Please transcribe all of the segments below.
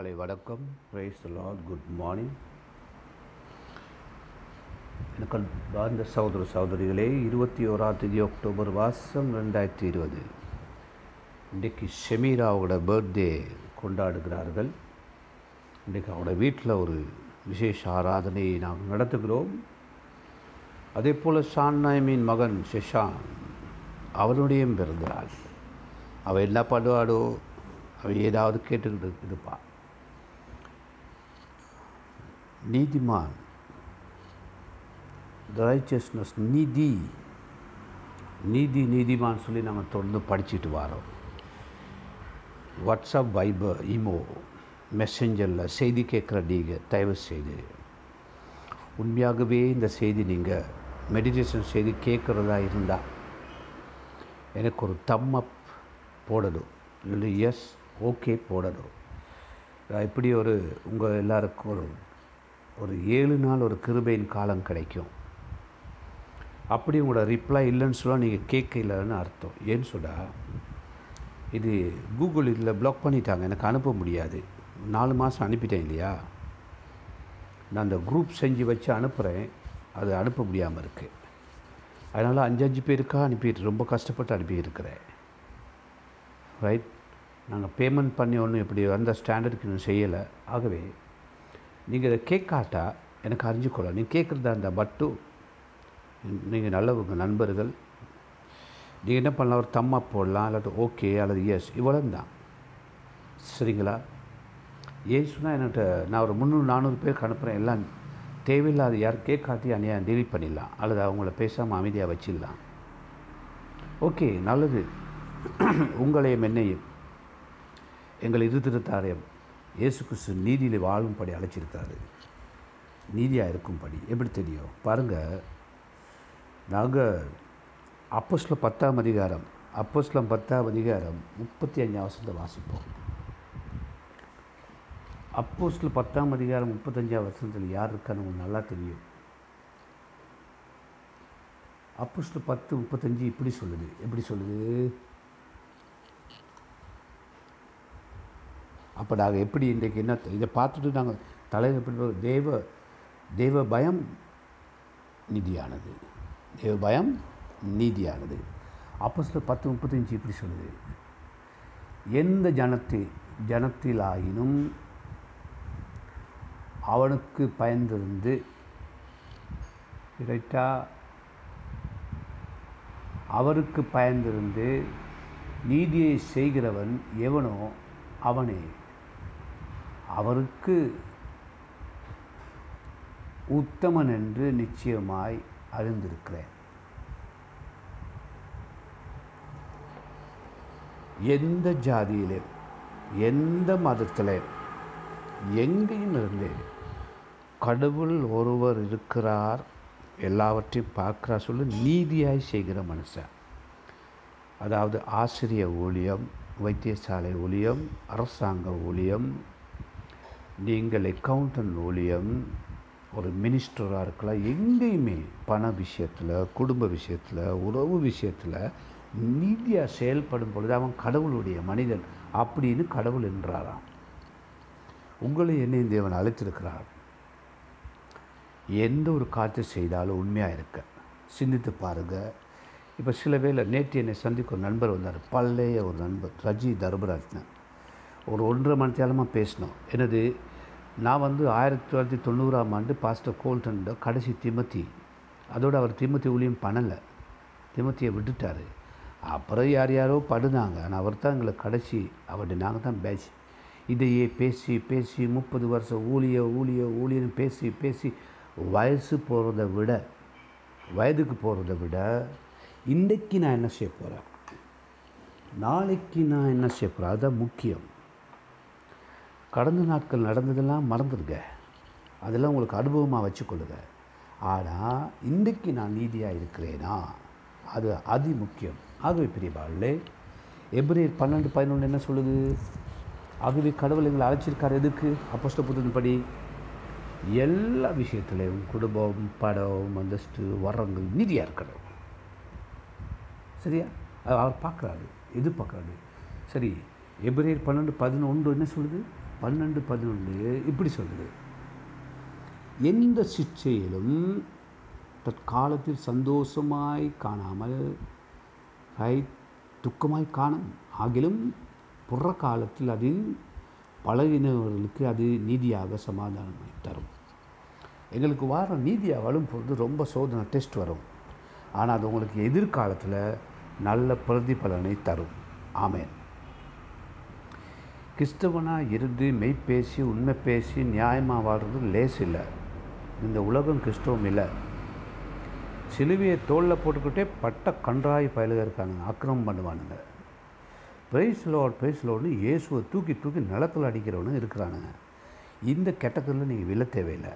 காலை வணக்கம். Price Lord good morning எனக்கு வாழ்ந்த சகோதர சகோதரிகளே இருபத்தி ஓராம் தேதி அக்டோபர் மாதம் ரெண்டாயிரத்தி இருபது. இன்றைக்கு ஷெமீராவோட பர்த்டே கொண்டாடுகிறார்கள். இன்றைக்கு அவங்களோட வீட்டில் ஒரு விசேஷ ஆராதனையை நாங்கள் நடத்துகிறோம். அதே போல் ஷான்னாயமின் மகன் ஷெஷான் அவனுடையும் பிறந்தாள் அவள் என்ன பண்ணுவாடோ அவள் ஏதாவது கேட்டுக்கிட்டு இருப்பாள் நீதிமான். ரைச்சியஸ்னஸ் நீதி. நீதி நீதிமான் சொல்லி நம்ம தொடர்ந்து படிச்சுட்டு வரோம். வாட்ஸ்அப் வைபர் இமோ மெசஞ்சரில் செய்தி கேட்குற நீங்கள் தயவு செய்து. உண்மையாகவே இந்த செய்தி நீங்கள் மெடிடேஷன் செய்தி கேட்குறதா இருந்தால் எனக்கு ஒரு தம் அப் போடணும். இல்லை எஸ் ஓகே போடணும். நான் இப்படி ஒரு உங்கள் எல்லாருக்கும் ஒரு ஒரு ஏழு நாள் ஒரு கிருபையின் காலம் கிடைக்கும். அப்படி உங்களோட ரிப்ளை இல்லைன்னு சொன்னால் நீங்கள் கேட்கலன்னு அர்த்தம். ஏன்னு சொன்னால் இது கூகுள் இதில் பிளாக் பண்ணிட்டாங்க. எனக்கு அனுப்ப முடியாது. நாலு மாதம் அனுப்பிட்டேன் இல்லையா? நான் அந்த குரூப் செஞ்சு வச்சு அனுப்புகிறேன் அது அனுப்ப முடியாமல் இருக்குது அதனால் அஞ்சஞ்சு பேருக்கா பேருக்காக அனுப்பிட்டு ரொம்ப கஷ்டப்பட்டு அனுப்பியிருக்கிறேன் ரைட் நாங்கள் பேமெண்ட் பண்ணி ஒன்றும் இப்படி அந்த ஸ்டாண்டர்டுக்கு இன்னும் செய்யலை. ஆகவே நீங்கள் இதை கேட்காட்டா எனக்கு அறிஞ்சுக்கொள்ள நீங்கள் கேட்குறதா இருந்தால் மட்டும் நீங்கள் நல்லவங்க நண்பர்கள் நீங்கள் என்ன பண்ணலாம்? ஒரு தம்மா போடலாம் இல்லாட்டி ஓகே அல்லது எஸ் இவ்வளோ தான் சரிங்களா? ஏசுனா என்கிட்ட நான் ஒரு முந்நூறு நானூறு பேருக்கு அனுப்புகிறேன் எல்லாம் தேவையில்லாத யார் கேட்காட்டி அநியாயம் டெலிட் பண்ணிடலாம். அல்லது அவங்கள பேசாமல் அமைதியாக வச்சிடலாம். ஓகே நல்லது. உங்களையும் என்னையும் எங்கள் இருதிருத்தாரையும் இயேசு கிறிஸ்து நீதியில் வாழும்படி அழைச்சிருக்காரு நீதியாக இருக்கும்படி. எப்படி தெரியும்? பாருங்கள் நாங்கள் அப்போஸ்ல பத்தாம் அதிகாரம் அப்போஸ்லம் பத்தாம் அதிகாரம் முப்பத்தி அஞ்சாம் வருஷத்தை வாசிப்போம். அப்போஸ்ல பத்தாம் அதிகாரம் முப்பத்தஞ்சாம் வருஷத்தில் யார் இருக்கான்னு உங்களுக்கு நல்லா தெரியும். அப்போஸ்ல பத்து முப்பத்தஞ்சு இப்படி சொல்லுது. எப்படி சொல்லுது? அப்போ நாங்கள் எப்படி இன்றைக்கு என்ன இதை பார்த்துட்டு நாங்கள் தலையில் எப்படி தேவ தேவ பயம் நிதியானது. தெய்வ பயம் நீதியானது. அப்போ சில பத்து முப்பத்தஞ்சு இப்படி சொல்லுது. எந்த ஜனத்தை ஜனத்திலாயினும் அவனுக்கு பயந்திருந்து இறைட்டா அவருக்கு பயந்திருந்து நீதியை செய்கிறவன் எவனோ அவனே. அவருக்கு உத்தமன் என்று நிச்சயமாய் அறிந்திருக்கிறேன். எந்த ஜாதியிலே எந்த மதத்தில் எங்கேயும் இருந்து கடவுள் ஒருவர் இருக்கிறார் எல்லாவற்றையும் பார்க்குறா சொல்லி நீதியாய் செய்கிற மனுஷன். அதாவது ஆசிரிய ஊழியம் வைத்தியசாலை ஊழியம் அரசாங்க ஊழியம் நீங்கள் அக்கௌண்டன்ட் ஊழியம் ஒரு மினிஸ்டராக இருக்கலாம். எங்கேயுமே பண விஷயத்தில் குடும்ப விஷயத்தில் உறவு விஷயத்தில் நீதியாக செயல்படும் பொழுது அவன் கடவுளுடைய மனிதன் அப்படின்னு கடவுள் என்றாராம். உங்களை என்னை தேவன் அழைத்திருக்கிறார். எந்த ஒரு காற்று செய்தாலும் உண்மையாக இருக்க. சிந்தித்து பாருங்கள் இப்போ சில வேளை நேற்று என்னை சந்திக்க ஒரு நண்பர் வந்தார். பழைய ஒரு நண்பர் ரஜி தர்பராஜ்னன் ஒரு ஒன்றரை மணி நேரமாக பேசினோம். எனது நான் வந்து ஆயிரத்தி தொள்ளாயிரத்தி தொண்ணூறாம் ஆண்டு பாஸ்டர் கோல்டனோட கடைசி திமத்தி. அதோடு அவர் திமுத்தி ஊழியம் பண்ணலை. திமுத்தியை விட்டுட்டார். அப்புறம் யார் யாரோ படுனாங்க. ஆனால் அவர் தான் எங்களை கடைசி அவர்கிட்ட நாங்கள் தான் பேட்ச் இதையே பேசி பேசி முப்பது வருஷம் ஊழிய ஊழிய ஊழியன்னு பேசி பேசி வயசு போகிறத விட வயதுக்கு போகிறத விட இன்றைக்கு நான் என்ன செய்ய போகிறேன் நாளைக்கு நான் என்ன செய்ய போகிறேன் அதுதான் முக்கியம். கடந்த நாட்கள் நடந்ததெல்லாம் மறந்துடுங்க. அதெல்லாம் உங்களுக்கு அனுபவமாக வச்சுக்கொள்ளுங்க. ஆனால் இன்றைக்கு நான் நீதியாக இருக்கிறேனா? அது அதி முக்கியம் ஆகவே பிரியபாளே எப்ரேர் பன்னெண்டு பதினொன்று என்ன சொல்லுது? ஆகவே கடவுள் எங்களை அழைச்சிருக்கார் எதுக்கு? அப்போஸ்ட புத்தகப்படி எல்லா விஷயத்துலையும் குடும்பம் படம் அந்தஸ்து வரங்கள் நீதியாக இருக்கணும். சரியா? அவர் பார்க்குறாரு எதிர்பார்க்குறாரு. சரி எபிரேயர் பன்னெண்டு பதினொன்று என்ன சொல்லுது? பன்னெண்டு பதினொன்று இப்படி சொல்லுது. எந்த சிற்சையிலும் தற்காலத்தில் சந்தோஷமாய் காணாமல் கை துக்கமாய் காணும். ஆகிலும் புற காலத்தில் அது பழகினவர்களுக்கு அது நீதியாக சமாதானமாய் தரும். எங்களுக்கு வார நீதியாக வரும் பொழுது ரொம்ப சோதனை டெஸ்ட் வரும். ஆனால் அது உங்களுக்கு எதிர்காலத்தில் நல்ல பிரதிபலனை தரும். ஆமேன். கிறிஸ்தவனாக இருந்து மெய்ப்பேசி உண்மை பேசி நியாயமாக வாழ்கிறது லேஸ் இல்லை. இந்த உலகம் கிறிஸ்தவம் இல்லை. சிலுவையை தோளில் போட்டுக்கிட்டே பட்ட கன்றாய் பயலுக இருக்காங்க. அக்கிரமம் பண்ணுவானுங்க. பிரைஸ் லோட் பிரைஸ் லோட்னு இயேசுவை தூக்கி தூக்கி நிலத்தில் அடிக்கிறவனு இருக்கிறானுங்க. இந்த கெட்டத்தில் நீங்கள் விழ தேவையில்லை.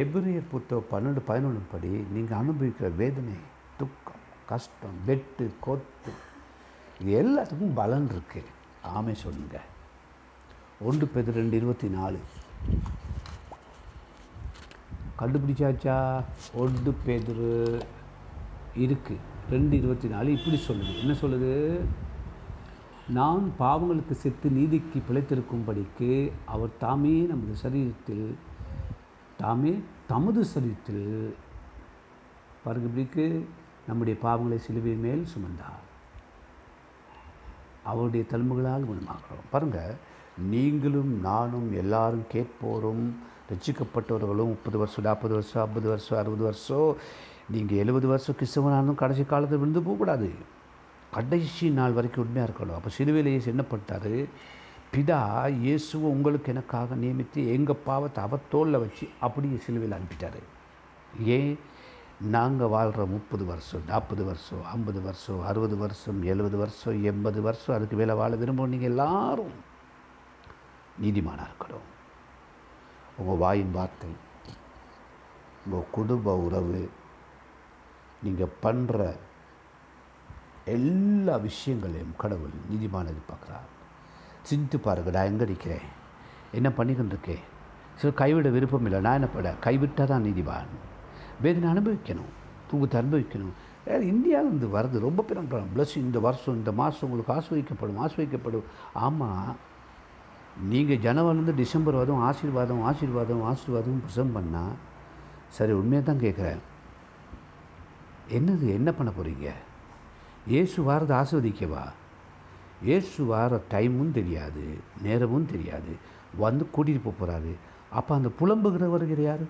எபிரியர் புத்தகம் பன்னெண்டு பதினொன்று படி நீங்கள் அனுபவிக்கிற வேதனை துக்கம் கஷ்டம் வெட்டு கொத்து இது எல்லாத்துக்கும் பலன் இருக்குது ஆமே சொல்லுங்கள் ஒன்று பேர் ரெண்டு இருபத்தி நாலு. கண்டுபிடிச்சாச்சா? ஒன்று பேதுரு இருக்குது ரெண்டு இருபத்தி நாலு. இப்படி சொல்லுது. என்ன சொல்லுது? நான் பாவங்களுக்கு செத்து நீதிக்கு பிழைத்திருக்கும்படிக்கு அவர் தாமே நமது சரீரத்தில் தாமே தமது சரீரத்தில் பாருங்க இப்படிக்கு நம்முடைய பாவங்களை சிலுவை மேல் சுமந்தார். அவருடைய தழும்புகளால் குணமாகிறோம். பாருங்கள் நீங்களும் நானும் எல்லாரும் கேட்போரும். ரசிக்கப்பட்டவர்களும் முப்பது வருஷம் நாற்பது வருஷம் ஐம்பது வருஷம் அறுபது வருஷம். நீங்கள் எழுபது வருஷம் கிறிஸ்தவனானும் கடைசி காலத்தில் விழுந்து போகக்கூடாது. கடைசி நாள் வரைக்கும் உண்மையாக இருக்கணும். அப்போ சிலுவையில் இயேசு என்ன பண்ணிட்டாரு? பிதா இயேசுவை உங்களுக்கு எனக்காக நியமித்து எங்கள் பாவத்தை அவர் தோளில் வச்சு அப்படியே சிலுவையில் அனுப்பிட்டார். ஏன்? நாங்கள் வாழ்கிற முப்பது வருஷம் நாற்பது வருஷம் ஐம்பது வருஷம் அறுபது வருஷம் எழுபது வருஷம் எண்பது வருஷம் அதுக்கு மேலே வாழ விரும்புவோம் நீங்கள் எல்லாரும். நீதிமானாக இருக்கணும் உங்கள் வாயின் வார்த்தை உங்கள் குடும்ப உறவு நீங்கள் பண்ணுற எல்லா விஷயங்களையும் கடவுள் நீதிமான எதிர்பார்க்குறார். சிந்தித்து பாருங்க நான் எங்கே நிற்கிறேன் என்ன பண்ணிக்கிட்டு இருக்கேன் சில கைவிட விருப்பம் இல்லை நான் என்ன பட கைவிட்டால் தான் நீதிவான் வேதனை அனுபவிக்கணும் தூக்கத்தை அனுபவிக்கணும். வேறு இந்தியாவிலேருந்து வர்றது ரொம்ப பெரும் ப்ளஸ் இந்த வருஷம் இந்த மாதம் உங்களுக்கு ஆஸ்வதிக்கப்படும் ஆஸ்வதிக்கப்படும் ஆமாம் நீங்கள் ஜனவரிலேருந்து டிசம்பர் வரும் ஆசீர்வாதம் ஆசீர்வாதம் ஆசீர்வாதம் பிரசம் பண்ணால் சரி உண்மையாக தான் கேட்குறேன். என்னது என்ன பண்ண போகிறீங்க ஏசு வாரதை ஆஸ்வதிக்கவா? ஏசு வார டைமும் தெரியாது நேரமும் தெரியாது. வந்து கூட்டிகிட்டு போக போகிறாரு அப்போ அந்த புலம்புகிறவர்கள் யார்?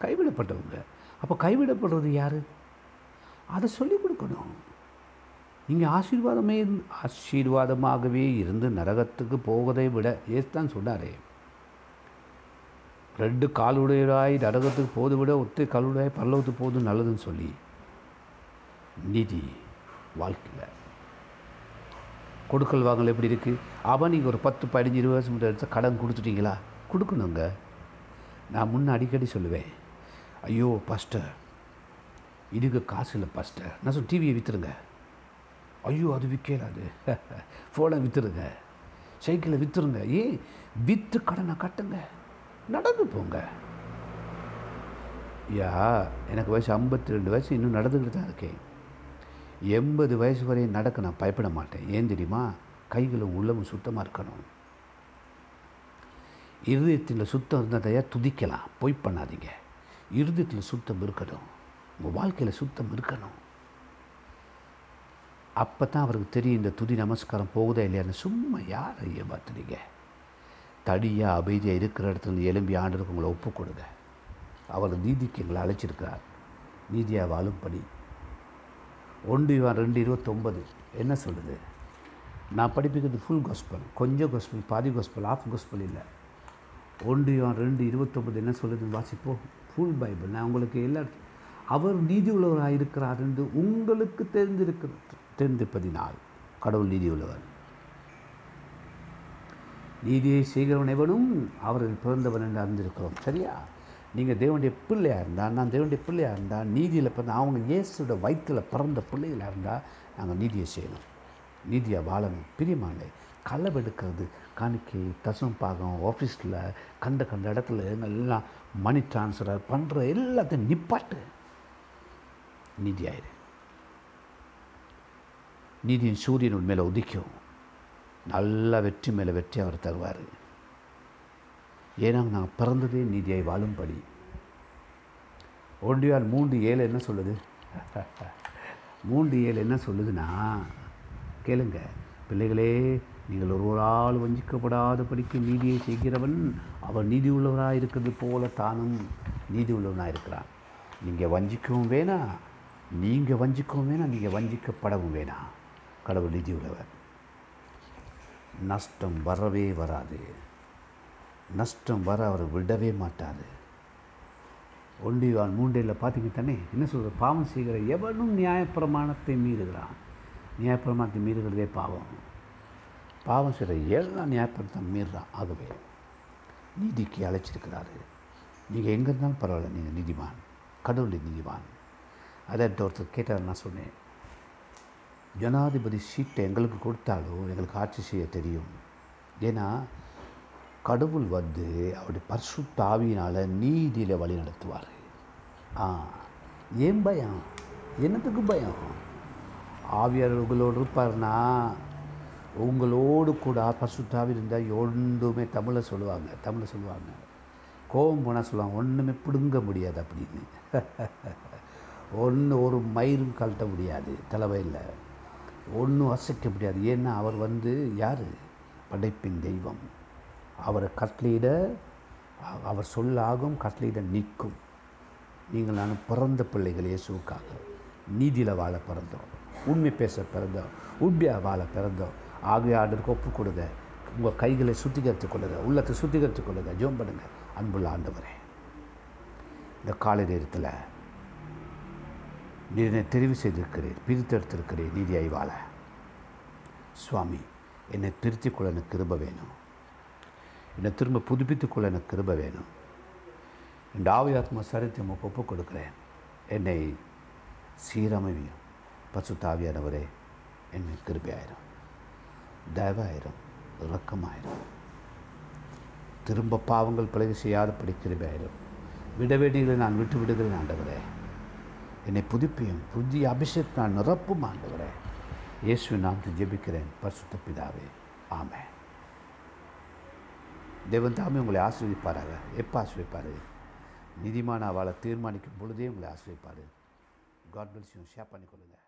கைவிடப்பட்டவங்க. அப்போ கைவிடப்படுறது யார்? அதை சொல்லிக் கொடுக்கணும். நீங்கள் ஆசீர்வாதமே ஆசீர்வாதமாகவே இருந்து நரகத்துக்கு போவதை விட ஏசு தான் சொன்னாரே. ரெண்டு காலுடையராய் நரகத்துக்கு போது விட ஒத்தை காலுடையாய் பல்லவத்துக்கு போது நல்லதுன்னு சொல்லி நீதி வாழ்க்கையில். கொடுக்கல் வாங்கல் எப்படி இருக்குது அவன் நீங்கள் ஒரு பத்து பதினஞ்சு இருபது வருஷம் எடுத்து கடன் கொடுத்துட்டீங்களா? கொடுக்கணுங்க. நான் முன்ன அடிக்கடி சொல்லுவேன் ஐயோ பஸ்டர் இதுக்கு காசு இல்லை பஸ்டர் நான் சொல் டிவியை விற்றுருங்க ஐயோ அது விற்கல அது. ஃபோனை விற்றுருங்க சைக்கிளை விற்றுருங்க ஏய் விற்று கடனை கட்டுங்க. நடந்து போங்க. யா எனக்கு வயசு ஐம்பத்தி ரெண்டு வயசு இன்னும் நடந்துக்கிட்டு தான் இருக்கேன். எண்பது வயசு வரையும் நடக்க நான் பயப்பட மாட்டேன். ஏன் தெரியுமா? கைகளும் உள்ளமும் சுத்தமாக இருக்கணும். இருதயத்தில் சுத்தம் இருந்ததையா துதிக்கலாம். பொய் பண்ணாதீங்க. இருதயத்தில் சுத்தம் இருக்கணும். உங்கள் வாழ்க்கையில் சுத்தம் இருக்கணும். அப்போ தான் அவருக்கு தெரியும் இந்த துதி நமஸ்காரம் போகுதா இல்லையான்னு. சும்மா யாரை ஏமாத்துறீங்க தடியாக அமைதியாக இருக்கிற இடத்துல எலும்பி ஆண்டருக்கு உங்களை ஒப்பு கொடுங்க. அவர் நீதிக்கு எங்களை அழைச்சிருக்கிறார். நீதியாக வாழும்படி ஒன்று இவன் ரெண்டு இருபத்தொம்பது என்ன சொல்லுது? நான் படிப்பிக்கிறது ஃபுல் கோஸ்பல் கொஞ்சம் கோஸ்பல் பாதி கோஸ்பல் ஆஃப் கோஸ்பல் இல்லை. ஒன்று இவன் ரெண்டு இருபத்தொம்பது என்ன சொல்லுதுன்னு வாசிப்போம்? ஃபுல் பைபிள் நான் உங்களுக்கு எல்லா அவர் நீதி உள்ளவராக இருக்கிறார் என்று உங்களுக்கு தெரிஞ்சிருக்கிறது திருந்திப்பதினால் கடவுள் நீதி உள்ளவர் நீதியை செய்கிறவன் எவனும் அவர்கள் பிறந்தவன் என்று அறிந்திருக்கிறோம். சரியா? நீங்கள் தேவனுடைய பிள்ளையாக இருந்தால் நான் தேவனுடைய பிள்ளையாக இருந்தால் நீதியில் பிறந்த அவங்க இயேசுட வயிற்றில் பிறந்த பிள்ளைகளாக இருந்தால் நாங்கள் நீதியை செய்யணும். நீதியை வாழணும். பிரியமானே களவெடுக்கிறது காணிக்கை தசம் பாகம் ஆஃபீஸில் கண்ட கண்ட இடத்துல எல்லாம் மணி டிரான்ஸ்ஃபர் பண்ணுற எல்லாத்தையும் நிப்பாட்டு. நீதியாயிரு. நீதியின் சூரியன் உன் மேலே உதிக்கும். நல்ல வெற்றி மேலே வெற்றி அவர் தருவார். ஏன்னா நாங்கள் பிறந்ததே நீதியை வாழும்படி. ஒன்றியால் மூன்று ஏழு என்ன சொல்லுது? மூன்று ஏழு என்ன சொல்லுதுன்னா கேளுங்க. பிள்ளைகளே நீங்கள் ஒருவரால் வஞ்சிக்கப்படாத படிக்கும் நீதியை செய்கிறவன் அவன் நீதி உள்ளவராக இருக்கிறது போல தானும் நீதி உள்ளவனாக இருக்கிறான். நீங்கள் வஞ்சிக்கவும் வேணாம் நீங்கள் வஞ்சிக்கவும் வேணாம் நீங்கள் வஞ்சிக்கப்படவும் வேணாம். கடவுள் நிதி உள்ளவர் நஷ்டம் வரவே வராது. நஷ்டம் வர அவர் விடவே மாட்டார். ஒண்டிவான் மூண்டையில் பார்த்தீங்க தானே? என்ன சொல்கிறது பாவம் செய்கிற எவனும் நியாயப்பிரமாணத்தை மீறுகிறான். நியாயப்பிரமாணத்தை மீறுகிறதே பாவம். பாவம் செய்கிற எல்லாம் நியாயப்பிரமாணத்தை மீறுறான்? ஆகவே நீதிக்கு அழைச்சிருக்கிறாரு. நீங்கள் எங்கே இருந்தாலும் பரவாயில்ல நீங்கள் நீதிமான். கடவுளின் நீதிமான். அதை ஒருத்தர் கேட்டார் நான் சொன்னேன். ஜனாதிபதி சீட்டை எங்களுக்கு கொடுத்தாலும் எங்களுக்கு ஆட்சி செய்ய தெரியும். ஏன்னா கடவுள் வந்து அவருடைய பர்சு ஆவியினால் நீதியில் வழி நடத்துவார். ஆ ஏன் பயம்? என்னத்துக்கு பயம்? ஆவியார் உங்களோடு இருப்பார்னா உங்களோடு கூட பசுத்தாவி இருந்தால் ஒன்றுமே தமிழை சொல்லுவாங்க தமிழை சொல்லுவாங்க. கோபம் போனால் சொல்லுவாங்க ஒன்றுமே பிடுங்க முடியாது அப்படின்னு. ஒன்று ஒரு மயிரும் கழட்ட முடியாது தலைவையில் ஒன்றும் அசைக்க முடியாது. ஏன்னா அவர் வந்து யார்? படைப்பின் தெய்வம். அவரை கட்டளையிட அவர் சொல்லாகும் கட்டளையிட நிற்கும். நீங்கள் நான் பிறந்த பிள்ளைகள் இயேசுக்காக நீதியில் வாழ பிறந்தோம். உண்மை பேச பிறந்தோம். உண்மையாக வாழ பிறந்தோம். ஆகிய ஆண்டருக்கு ஒப்பு கொடுங்க. உங்கள் கைகளை சுத்திகரித்துக் கொள்ளுங்க. உள்ளத்தை சுத்திகரித்துக் கொள்ளுங்க. ஜோம் பண்ணுங்கள் அன்புள்ள ஆண்டவரே இந்த காலை நேரத்தில் என்னை தெரிவு செய்திருக்கிறீர் பிரித்தெடுத்திருக்கிறீர் நீதி வாழ சுவாமி என்னை திருத்திக் கொள்ள எனக்கு கிருப வேணும். என்னை திரும்ப புதுப்பித்துக் கொள்ள எனக்கு கிருப வேணும். என் ஆவியாத்மா சரித்தை ஒப்புக் கொடுக்கிறேன் என்னை சீரமைவியும். பசு தாவியானவரே என்னை கிருபையாயிரும். தயவாயிரும் இரக்கமாயிரும். திரும்ப பாவங்கள் பிழகு செய்யாதபடி விட விடவேடிகளை நான் விட்டு விடுகிறேன் ஆண்டவரே. என்னை புதுப்பியும் புதிய அபிஷேக் நான் நிரப்பும் ஆண்டவரே. இயேசு நாம் ஜெபிக்கிறேன் பரிசுத்த பிதாவே. ஆமே தேவன் தாமே உங்களை ஆசிரியப்பாராக எப்போ ஆசிரியப்பார் நிதிமான அவளை தீர்மானிக்கும் பொழுதே உங்களை ஆசிரியப்பார் காட் பில்ஸ் ஷேர் பண்ணிக்கொள்ளுங்கள்